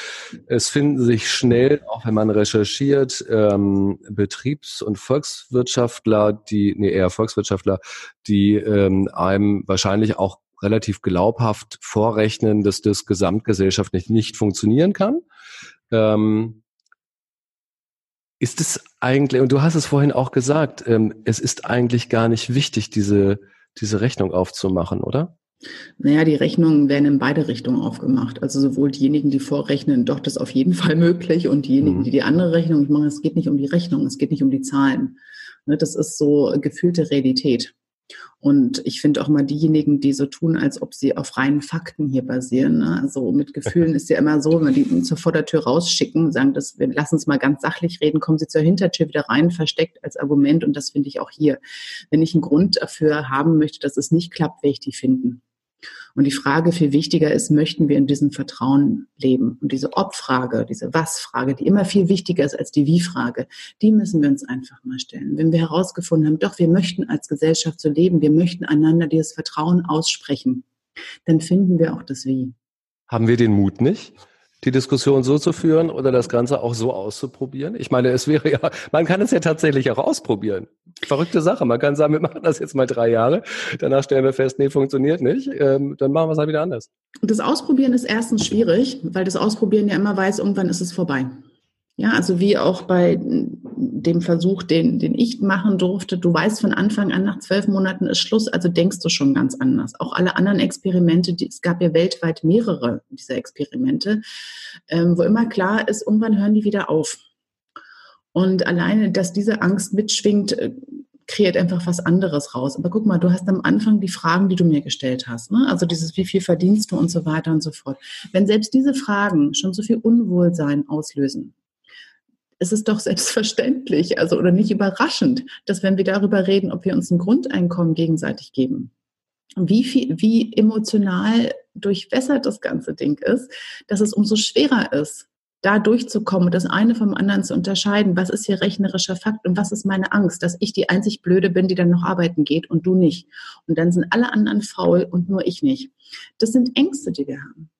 Es finden sich schnell, auch wenn man recherchiert, ähm, Betriebs- und Volkswirtschaftler, die, nee, eher Volkswirtschaftler, die ähm, einem wahrscheinlich auch relativ glaubhaft vorrechnen, dass das gesamtgesellschaftlich nicht funktionieren kann. Ähm, ist es eigentlich, und du hast es vorhin auch gesagt, ähm, es ist eigentlich gar nicht wichtig, diese, diese Rechnung aufzumachen, oder? Naja, die Rechnungen werden in beide Richtungen aufgemacht. Also sowohl diejenigen, die vorrechnen, doch, das ist auf jeden [LAUGHS] Fall möglich, und diejenigen, mhm. die die andere Rechnung machen, es geht nicht um die Rechnung, es geht nicht um die Zahlen. Ne, das ist so gefühlte Realität. Und ich finde auch mal diejenigen, die so tun, als ob sie auf reinen Fakten hier basieren. Ne? Also mit Gefühlen [LAUGHS] ist ja immer so, wenn die zur Vordertür rausschicken, sagen, das, wir lassen uns mal ganz sachlich reden, kommen sie zur Hintertür wieder rein, versteckt als Argument. Und das finde ich auch hier. Wenn ich einen Grund dafür haben möchte, dass es nicht klappt, werde ich die finden. Und die Frage viel wichtiger ist, möchten wir in diesem Vertrauen leben? Und diese Ob-Frage, diese Was-Frage, die immer viel wichtiger ist als die Wie-Frage, die müssen wir uns einfach mal stellen. Wenn wir herausgefunden haben, doch, wir möchten als Gesellschaft so leben, wir möchten einander dieses Vertrauen aussprechen, dann finden wir auch das Wie. Haben wir den Mut nicht? Die Diskussion so zu führen oder das Ganze auch so auszuprobieren? Ich meine, es wäre ja, man kann es ja tatsächlich auch ausprobieren. Verrückte Sache. Man kann sagen, wir machen das jetzt mal drei Jahre, danach stellen wir fest, nee, funktioniert nicht, ähm, dann machen wir es halt wieder anders. Das Ausprobieren ist erstens schwierig, weil das Ausprobieren ja immer weiß, irgendwann ist es vorbei. Ja, also wie auch bei dem Versuch, den, den ich machen durfte, du weißt von Anfang an, nach zwölf Monaten ist Schluss, also denkst du schon ganz anders. Auch alle anderen Experimente, die, es gab ja weltweit mehrere dieser Experimente, ähm, wo immer klar ist, irgendwann hören die wieder auf. Und alleine, dass diese Angst mitschwingt, äh, kreiert einfach was anderes raus. Aber guck mal, du hast am Anfang die Fragen, die du mir gestellt hast. Ne? Also dieses, wie viel verdienst du und so weiter und so fort. Wenn selbst diese Fragen schon so viel Unwohlsein auslösen, es ist doch selbstverständlich, also oder nicht überraschend, dass wenn wir darüber reden, ob wir uns ein Grundeinkommen gegenseitig geben, wie viel, wie emotional durchwässert das ganze Ding ist, dass es umso schwerer ist, da durchzukommen und das eine vom anderen zu unterscheiden. Was ist hier rechnerischer Fakt und was ist meine Angst, dass ich die einzig Blöde bin, die dann noch arbeiten geht und du nicht. Und dann sind alle anderen faul und nur ich nicht. Das sind Ängste, die wir haben.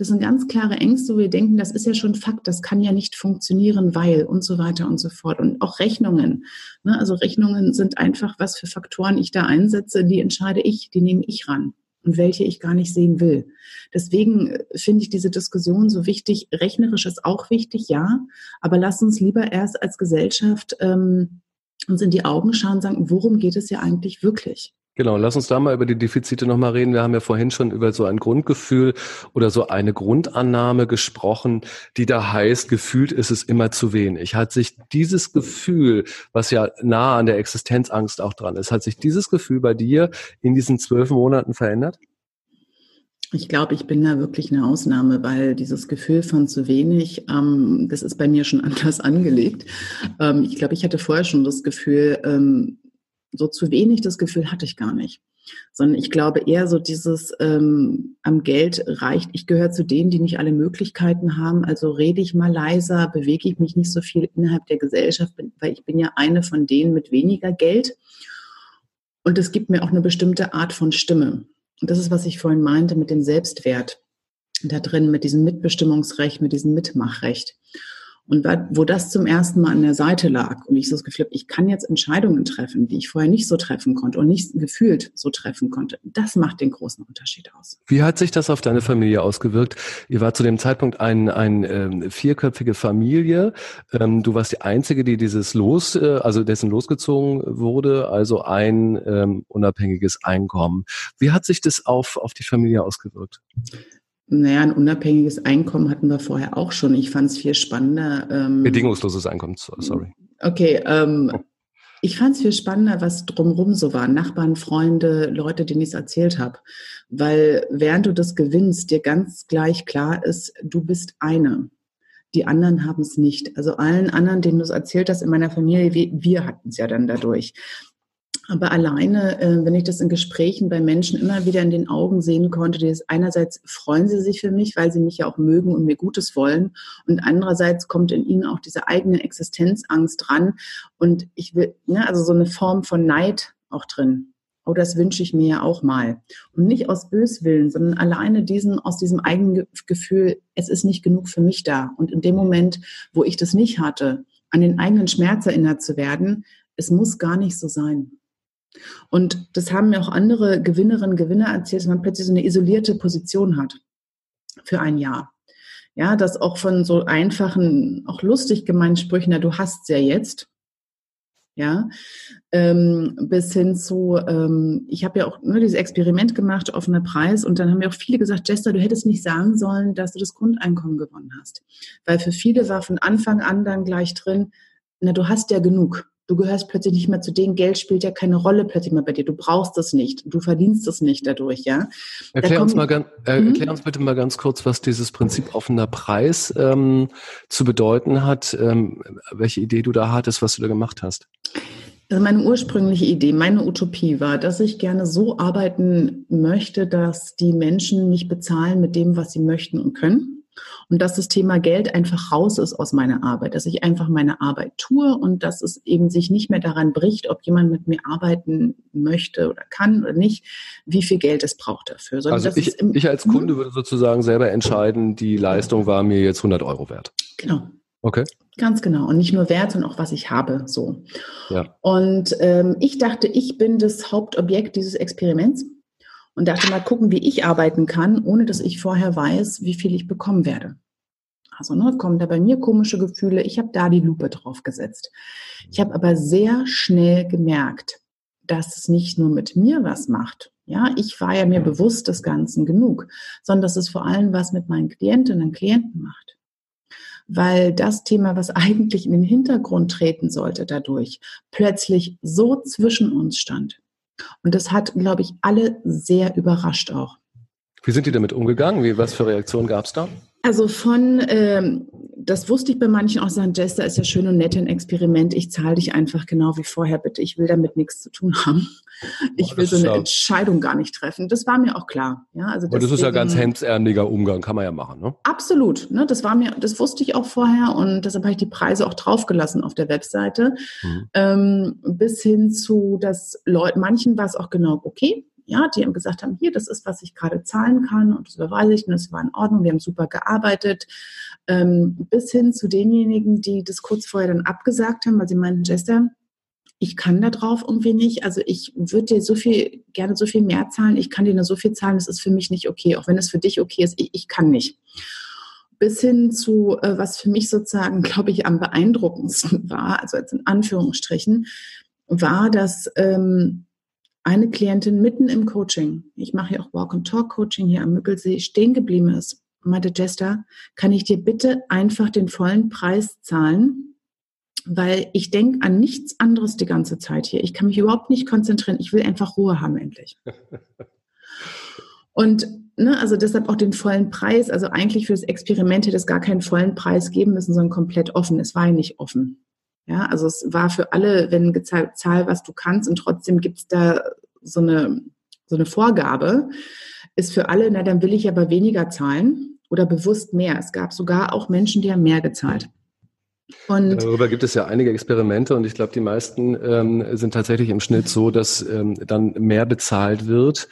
Das sind ganz klare Ängste, wo wir denken, das ist ja schon Fakt, das kann ja nicht funktionieren, weil und so weiter und so fort. Und auch Rechnungen. Ne? Also Rechnungen sind einfach, was für Faktoren ich da einsetze, die entscheide ich, die nehme ich ran und welche ich gar nicht sehen will. Deswegen äh, finde ich diese Diskussion so wichtig. Rechnerisch ist auch wichtig, ja, aber lass uns lieber erst als Gesellschaft ähm, uns in die Augen schauen und sagen, worum geht es ja eigentlich wirklich? Genau, lass uns da mal über die Defizite nochmal reden. Wir haben ja vorhin schon über so ein Grundgefühl oder so eine Grundannahme gesprochen, die da heißt, gefühlt ist es immer zu wenig. Hat sich dieses Gefühl, was ja nah an der Existenzangst auch dran ist, hat sich dieses Gefühl bei dir in diesen zwölf Monaten verändert? Ich glaube, ich bin da wirklich eine Ausnahme, weil dieses Gefühl von zu wenig, ähm, das ist bei mir schon [LAUGHS] anders angelegt. Ähm, ich glaube, ich hatte vorher schon das Gefühl, ähm, so zu wenig das Gefühl hatte ich gar nicht. Sondern ich glaube eher so dieses ähm, am Geld reicht. Ich gehöre zu denen, die nicht alle Möglichkeiten haben. Also rede ich mal leiser, bewege ich mich nicht so viel innerhalb der Gesellschaft, weil ich bin ja eine von denen mit weniger Geld. Und es gibt mir auch eine bestimmte Art von Stimme. Und das ist, was ich vorhin meinte mit dem Selbstwert da drin, mit diesem Mitbestimmungsrecht, mit diesem Mitmachrecht. Und wo das zum ersten Mal an der Seite lag und ich so das Gefühl habe, ich kann jetzt Entscheidungen treffen, die ich vorher nicht so treffen konnte und nicht gefühlt so treffen konnte, das macht den großen Unterschied aus. Wie hat sich das auf deine Familie ausgewirkt? Ihr war zu dem Zeitpunkt ein, ein ähm, vierköpfige Familie. Ähm, du warst die Einzige, die dieses Los, äh, also dessen losgezogen wurde, also ein ähm, unabhängiges Einkommen. Wie hat sich das auf, auf die Familie ausgewirkt? Naja, ein unabhängiges Einkommen hatten wir vorher auch schon. Ich fand es viel spannender. Ähm, Bedingungsloses Einkommen, sorry. Okay, ähm, ich fand es viel spannender, was drumherum so war. Nachbarn, Freunde, Leute, denen ich es erzählt habe. Weil während du das gewinnst, dir ganz gleich klar ist, du bist eine. Die anderen haben es nicht. Also allen anderen, denen du es erzählt hast in meiner Familie, wir hatten es ja dann dadurch. Aber alleine, äh, wenn ich das in Gesprächen bei Menschen immer wieder in den Augen sehen konnte, die ist einerseits freuen sie sich für mich, weil sie mich ja auch mögen und mir Gutes wollen. Und andererseits kommt in ihnen auch diese eigene Existenzangst dran. Und ich will, ne, also so eine Form von Neid auch drin. Oh, das wünsche ich mir ja auch mal. Und nicht aus Böswillen, sondern alleine diesen, aus diesem eigenen Gefühl, es ist nicht genug für mich da. Und in dem Moment, wo ich das nicht hatte, an den eigenen Schmerz erinnert zu werden, es muss gar nicht so sein. Und das haben mir auch andere Gewinnerinnen Gewinner erzählt, dass man plötzlich so eine isolierte Position hat für ein Jahr. Ja, das auch von so einfachen, auch lustig gemeinten Sprüchen, na, du hast ja jetzt. ja, ähm, bis hin zu, ähm, ich habe ja auch ne, dieses Experiment gemacht, offener Preis, und dann haben mir auch viele gesagt, Jester, du hättest nicht sagen sollen, dass du das Grundeinkommen gewonnen hast. Weil für viele war von Anfang an dann gleich drin, na, du hast ja genug. Du gehörst plötzlich nicht mehr zu denen, Geld spielt ja keine Rolle plötzlich mehr bei dir. Du brauchst es nicht, du verdienst es nicht dadurch, ja. Erklär, da uns, mal, äh, mhm. erklär uns bitte mal ganz kurz, was dieses Prinzip offener Preis ähm, zu bedeuten hat, ähm, welche Idee du da hattest, was du da gemacht hast. Also meine ursprüngliche Idee, meine Utopie war, dass ich gerne so arbeiten möchte, dass die Menschen mich bezahlen mit dem, was sie möchten und können und dass das Thema Geld einfach raus ist aus meiner Arbeit, dass ich einfach meine Arbeit tue und dass es eben sich nicht mehr daran bricht, ob jemand mit mir arbeiten möchte oder kann oder nicht, wie viel Geld es braucht dafür. Sondern also ich, ich als. Kunde würde sozusagen selber entscheiden, die Leistung war mir jetzt 100 Euro wert. Genau. Okay. Ganz genau. Und nicht nur Wert, sondern auch was ich habe. So. Ja. Und ähm, ich dachte, ich bin das Hauptobjekt dieses Experiments und dachte mal gucken, wie ich arbeiten kann, ohne dass ich vorher weiß, wie viel ich bekommen werde. Also ne, kommen da bei mir komische Gefühle. Ich habe da die Lupe drauf gesetzt. Ich habe aber sehr schnell gemerkt, dass es nicht nur mit mir was macht. Ja, ich war ja mir bewusst des Ganzen genug, sondern dass es vor allem was mit meinen Klientinnen und Klienten macht. Weil das Thema, was [LAUGHS] eigentlich in den Hintergrund treten sollte dadurch, plötzlich so zwischen uns stand. Und das hat, glaube ich, alle sehr überrascht auch. Wie sind die damit umgegangen? Wie, was für Reaktionen gab es da? Also von, ähm, das wusste ich bei manchen auch, sagen, Jester ist ja schön und nett ein Experiment, ich zahle dich einfach genau wie vorher, bitte. Ich will damit nichts zu tun haben. Ich will so eine ja, Entscheidung gar nicht treffen. Das war mir auch klar. Ja, also deswegen, das ist ja ganz hemdsärmeliger Umgang, kann man ja machen, ne? Absolut. Ne, das war mir, das wusste ich auch vorher und deshalb habe ich die Preise auch draufgelassen auf der Webseite. Mhm. Ähm, bis hin zu, dass Leute, manchen war es auch genau okay ja, die haben gesagt haben, hier, das ist, was ich gerade zahlen kann und das überweise ich und das war in Ordnung, wir haben super gearbeitet, ähm, bis hin zu denjenigen, die das kurz vorher dann abgesagt haben, weil sie meinten, Jester, ich kann da drauf irgendwie nicht. Also ich würde dir so viel, gerne so viel mehr zahlen. Ich kann dir nur so viel zahlen. Das ist für mich nicht okay. Auch wenn es für dich okay ist, ich, ich kann nicht. Bis hin zu, äh, was für mich sozusagen, [LAUGHS] glaube ich, am beeindruckendsten war, also jetzt in Anführungsstrichen, war, dass ähm, eine Klientin mitten im Coaching, ich mache ja auch Walk-and-Talk-Coaching hier am Müggelsee, stehen geblieben ist meinte, Jester, kann ich dir bitte einfach den vollen Preis zahlen? Weil ich denke an nichts anderes die ganze Zeit hier. Ich kann mich überhaupt nicht konzentrieren. Ich will einfach Ruhe haben endlich. [LAUGHS] Und ne, also deshalb auch den vollen Preis. Also eigentlich für das Experiment hätte es gar keinen vollen Preis geben müssen, sondern komplett offen. Es war ja nicht offen. Ja, also es war für alle, wenn gezahlt, zahl, was du kannst und trotzdem gibt es da so eine, so eine Vorgabe, ist für alle, na, dann will ich aber weniger zahlen oder bewusst mehr. Es gab sogar auch Menschen, die haben mehr gezahlt. Und Darüber gibt es ja einige Experimente und ich glaube, die meisten ähm, sind tatsächlich im Schnitt so, dass ähm, dann mehr bezahlt wird.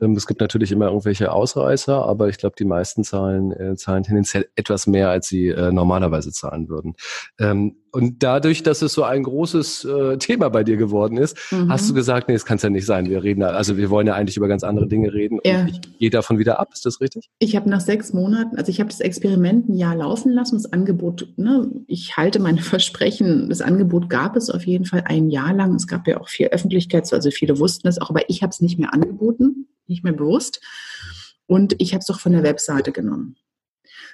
Ähm, es gibt natürlich immer irgendwelche Ausreißer, aber ich glaube, die meisten zahlen, äh, zahlen tendenziell etwas mehr, als sie äh, normalerweise zahlen würden. Ähm, und dadurch, dass es so ein großes äh, Thema bei dir geworden ist, mhm. hast du gesagt, nee, das kann es ja nicht sein. Wir reden, also wir wollen ja eigentlich über ganz andere Dinge reden. Ja. ich gehe davon wieder ab. Ist das richtig? Ich habe nach sechs Monaten, also ich habe das Experiment ein Jahr laufen lassen. Das Angebot, ne, ich halte meine [LAUGHS] Versprechen. Das Angebot gab es auf jeden Fall ein Jahr lang. Es gab ja auch viel Öffentlichkeit, also viele wussten es auch, aber ich habe es nicht mehr angeboten, nicht mehr bewusst. Und ich habe es doch von der Webseite genommen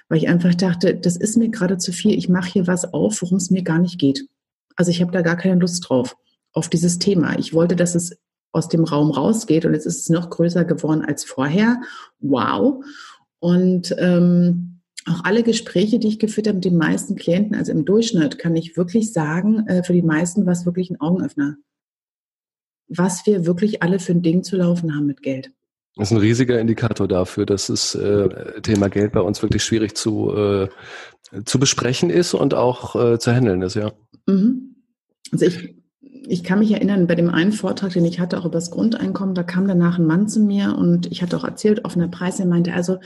weil ich einfach dachte, das ist mir gerade zu viel. Ich mache hier was auf, worum es mir gar nicht geht. Also ich habe da gar keine Lust drauf, auf dieses Thema. Ich wollte, dass es aus dem Raum rausgeht und jetzt ist es noch größer geworden als vorher. Wow. Und ähm, auch alle Gespräche, die ich geführt habe mit den meisten Klienten, also im Durchschnitt, kann ich wirklich sagen, äh, für die meisten war es wirklich ein Augenöffner. Was wir wirklich alle für ein Ding zu laufen haben mit Geld. Das ist ein riesiger Indikator dafür, dass das äh, Thema Geld bei uns wirklich schwierig zu, äh, zu besprechen ist und auch äh, zu handeln ist, ja. Mhm. Also ich, ich kann mich erinnern, bei dem einen Vortrag, den ich hatte, auch über das Grundeinkommen, da kam danach ein Mann zu mir und ich hatte auch erzählt, offener Preis, er meinte, also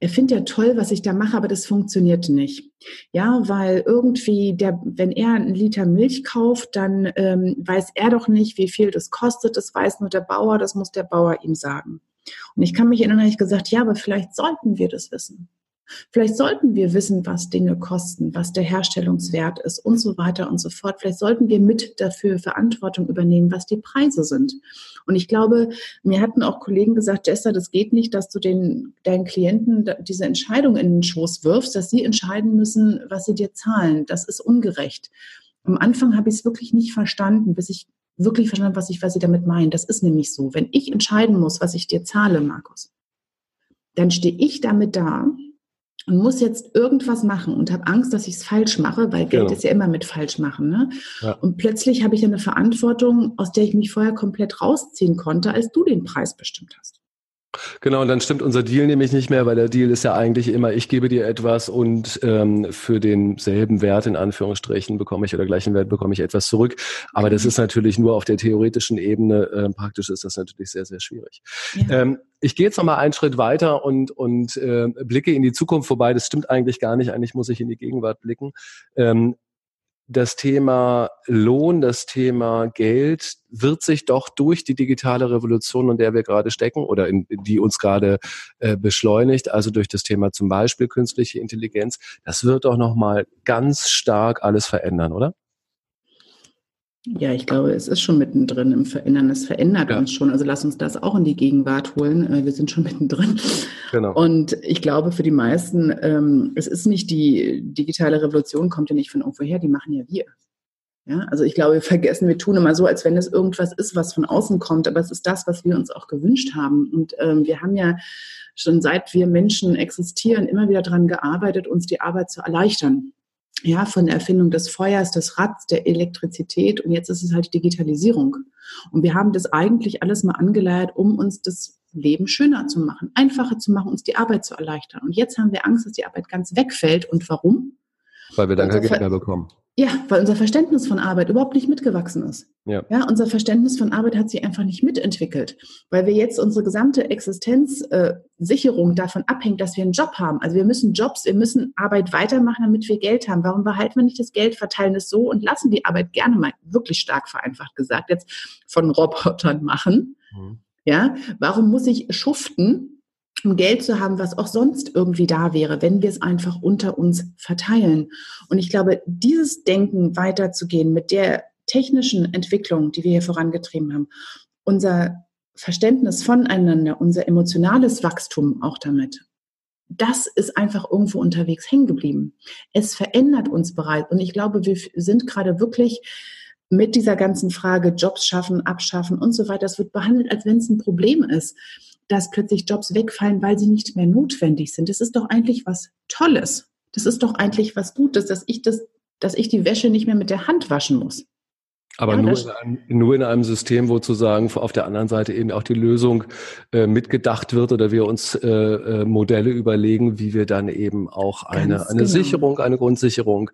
er findet ja toll, was ich da mache, aber das funktioniert nicht. Ja, weil irgendwie, der, wenn er einen Liter Milch kauft, dann ähm, weiß er doch nicht, wie viel das kostet, das weiß nur der Bauer, das muss der Bauer ihm sagen. Und ich kann mich erinnern, ich gesagt, ja, aber vielleicht sollten wir das wissen. Vielleicht sollten wir wissen, was Dinge kosten, was der Herstellungswert ist und so weiter und so fort. Vielleicht sollten wir mit dafür Verantwortung übernehmen, was die Preise sind. Und ich glaube, mir hatten auch Kollegen gesagt, Jester, das geht nicht, dass du den, deinen Klienten diese Entscheidung in den Schoß wirfst, dass sie entscheiden müssen, was sie dir zahlen. Das ist ungerecht. Am Anfang habe ich es wirklich nicht verstanden, bis ich wirklich verstanden, was ich, was sie damit meinen. Das ist nämlich so. Wenn ich entscheiden muss, was ich dir zahle, Markus, dann stehe ich damit da und muss jetzt irgendwas machen und habe Angst, dass ich es falsch mache, weil Geld genau. ist ja immer mit falsch machen. Ne? Ja. Und plötzlich habe ich eine Verantwortung, aus der ich mich vorher komplett rausziehen konnte, als du den Preis bestimmt hast. Genau, und dann stimmt unser Deal nämlich nicht mehr, weil der Deal ist ja eigentlich immer, ich gebe dir etwas und ähm, für denselben Wert in Anführungsstrichen bekomme ich oder gleichen Wert bekomme ich etwas zurück. Aber das ist natürlich nur auf der theoretischen Ebene. Äh, praktisch ist das natürlich sehr, sehr schwierig. Ja. Ähm, ich gehe jetzt noch mal einen Schritt weiter und, und äh, blicke in die Zukunft vorbei. Das stimmt eigentlich gar nicht. Eigentlich muss ich in die Gegenwart blicken. Ähm, das Thema Lohn, das Thema Geld wird sich doch durch die digitale Revolution, in der wir gerade stecken oder in, die uns gerade äh, beschleunigt, also durch das Thema zum Beispiel künstliche Intelligenz, das wird doch noch mal ganz stark alles verändern, oder? Ja, ich glaube, es ist schon mittendrin im Verändern. Es verändert ja. uns schon. Also lass uns das auch in die Gegenwart holen. Äh, wir sind schon [LAUGHS] mittendrin. Genau. Und ich glaube, für die meisten, ähm, es ist nicht die digitale Revolution, kommt ja nicht von irgendwoher, die machen ja wir. Ja, also ich glaube, wir vergessen, wir tun immer so, als wenn es irgendwas ist, was von außen kommt, aber es ist das, was wir uns auch gewünscht haben. Und ähm, wir haben ja schon seit wir Menschen existieren, immer wieder daran gearbeitet, uns die Arbeit zu erleichtern ja, von der Erfindung des Feuers, des Rads, der Elektrizität und jetzt ist es halt Digitalisierung. Und wir haben das eigentlich alles mal angeleiert, um uns das Leben schöner zu machen, einfacher zu machen, uns die Arbeit zu erleichtern. Und jetzt haben wir Angst, dass die Arbeit ganz wegfällt. Und warum? Weil wir dann kein Geld mehr bekommen. Ja, weil unser Verständnis von Arbeit überhaupt nicht mitgewachsen ist. Ja. ja, unser Verständnis von Arbeit hat sich einfach nicht mitentwickelt, weil wir jetzt unsere gesamte Existenzsicherung äh, davon abhängt, dass wir einen Job haben. Also wir müssen Jobs, wir müssen Arbeit weitermachen, damit wir Geld haben. Warum behalten wir nicht das Geld, verteilen es so und lassen die Arbeit gerne mal wirklich stark vereinfacht gesagt jetzt von Robotern machen? Mhm. Ja, warum muss ich schuften, um Geld zu haben, was auch sonst irgendwie da wäre, wenn wir es einfach unter uns verteilen. Und ich glaube, dieses Denken weiterzugehen mit der technischen Entwicklung, die wir hier vorangetrieben haben, unser Verständnis voneinander, unser emotionales Wachstum auch damit, das ist einfach irgendwo unterwegs hängen geblieben. Es verändert uns bereits. Und ich glaube, wir sind gerade wirklich mit dieser ganzen Frage Jobs schaffen, abschaffen und so weiter. Das wird behandelt, als wenn es ein Problem ist dass plötzlich Jobs wegfallen, weil sie nicht mehr notwendig sind. Das ist doch eigentlich was Tolles. Das ist doch eigentlich was Gutes, dass ich das, dass ich die Wäsche nicht mehr mit der Hand waschen muss. Aber ja, nur, in einem, nur in einem System, wo zu sagen, auf der anderen Seite eben auch die Lösung äh, mitgedacht wird oder wir uns äh, äh, Modelle überlegen, wie wir dann eben auch eine, eine genau. Sicherung, eine Grundsicherung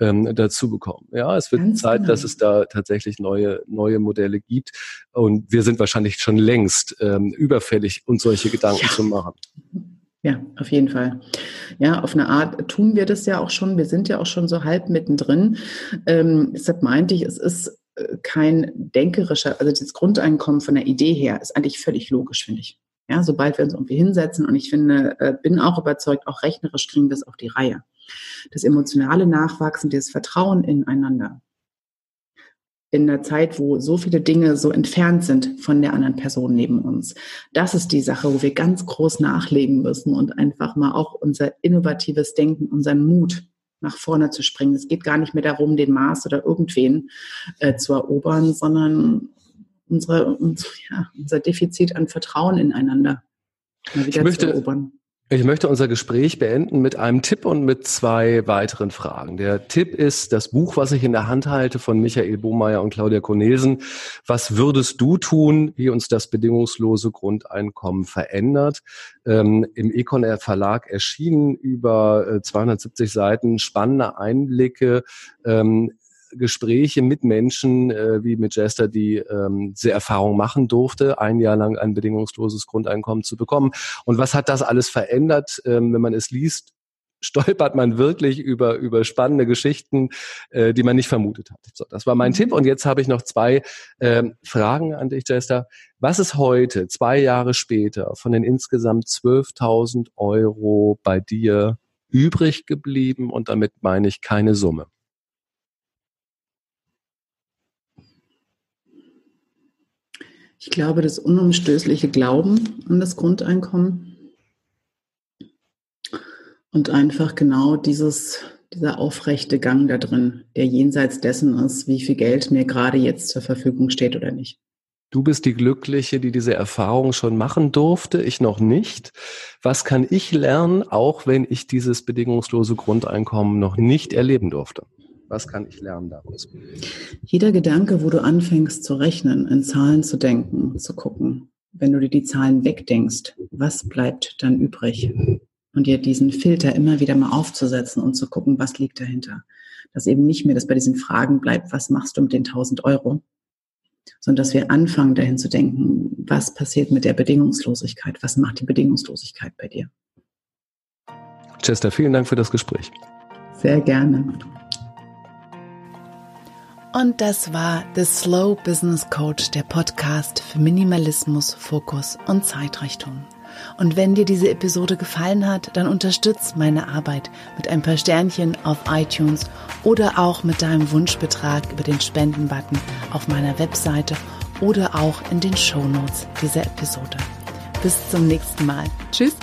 ähm, dazu bekommen. Ja, es wird Ganz Zeit, genau. dass es da tatsächlich neue, neue Modelle gibt. Und wir sind wahrscheinlich schon längst ähm, überfällig, uns solche Gedanken ja. zu machen. Ja, auf jeden Fall. Ja, auf eine Art tun wir das ja auch schon. Wir sind ja auch schon so halb mittendrin. Ähm, deshalb meinte ich, es ist kein denkerischer, also das Grundeinkommen von der Idee her ist eigentlich völlig logisch, finde ich. Ja, sobald wir uns irgendwie hinsetzen und ich finde, äh, bin auch überzeugt, auch rechnerisch kriegen wir es auf die Reihe. Das emotionale Nachwachsen, das Vertrauen ineinander. In der Zeit, wo so viele Dinge so entfernt sind von der anderen Person neben uns. Das ist die Sache, wo wir ganz groß nachlegen müssen und einfach mal auch unser innovatives Denken, unseren Mut nach vorne zu springen. Es geht gar nicht mehr darum, den Mars oder irgendwen äh, zu erobern, sondern unsere, uns, ja, unser Defizit an Vertrauen ineinander mal wieder ich möchte, zu erobern. Ich möchte unser Gespräch beenden mit einem Tipp und mit zwei weiteren Fragen. Der Tipp ist das Buch, was ich in der Hand halte von Michael Bohmeier und Claudia Cornelsen. Was würdest du tun, wie uns das bedingungslose Grundeinkommen verändert? Ähm, Im Econ Verlag erschienen über äh, 270 Seiten spannende Einblicke ähm, Gespräche mit Menschen äh, wie mit Jester, die ähm, diese Erfahrung machen durfte, ein Jahr lang ein bedingungsloses Grundeinkommen zu bekommen. Und was hat das alles verändert, ähm, wenn man es liest? [LAUGHS] stolpert man wirklich über, über spannende Geschichten, äh, die man nicht vermutet hat. So, das war mein mhm. Tipp. Und jetzt habe ich noch zwei äh, Fragen an dich, Jester. Was ist heute, zwei Jahre später, von den insgesamt 12.000 Euro bei dir übrig geblieben? Und damit meine ich keine Summe. Ich glaube, das unumstößliche Glauben an das Grundeinkommen und einfach genau dieses, dieser aufrechte Gang da drin, der jenseits dessen ist, wie viel Geld mir gerade jetzt zur Verfügung steht oder nicht. Du bist die Glückliche, die diese Erfahrung schon machen durfte, ich noch nicht. Was kann ich lernen, auch wenn ich dieses bedingungslose Grundeinkommen noch nicht erleben durfte? Was kann ich lernen daraus? Jeder Gedanke, wo du anfängst zu rechnen, in Zahlen zu denken, zu gucken, wenn du dir die Zahlen wegdenkst, was bleibt dann übrig? Und dir diesen Filter immer wieder mal aufzusetzen und zu gucken, was liegt dahinter. Dass eben nicht mehr das bei diesen Fragen bleibt, was machst du mit den 1000 Euro, sondern dass wir anfangen dahin zu denken, was passiert mit der Bedingungslosigkeit? Was macht die Bedingungslosigkeit bei dir? Chester, vielen Dank für das Gespräch. Sehr gerne. Und das war The Slow Business Coach, der Podcast für Minimalismus, Fokus und Zeitrichtung. Und wenn dir diese Episode gefallen hat, dann unterstütz meine Arbeit mit ein paar Sternchen auf iTunes oder auch mit deinem Wunschbetrag über den Spendenbutton auf meiner Webseite oder auch in den Show Notes dieser Episode. Bis zum nächsten Mal. Tschüss.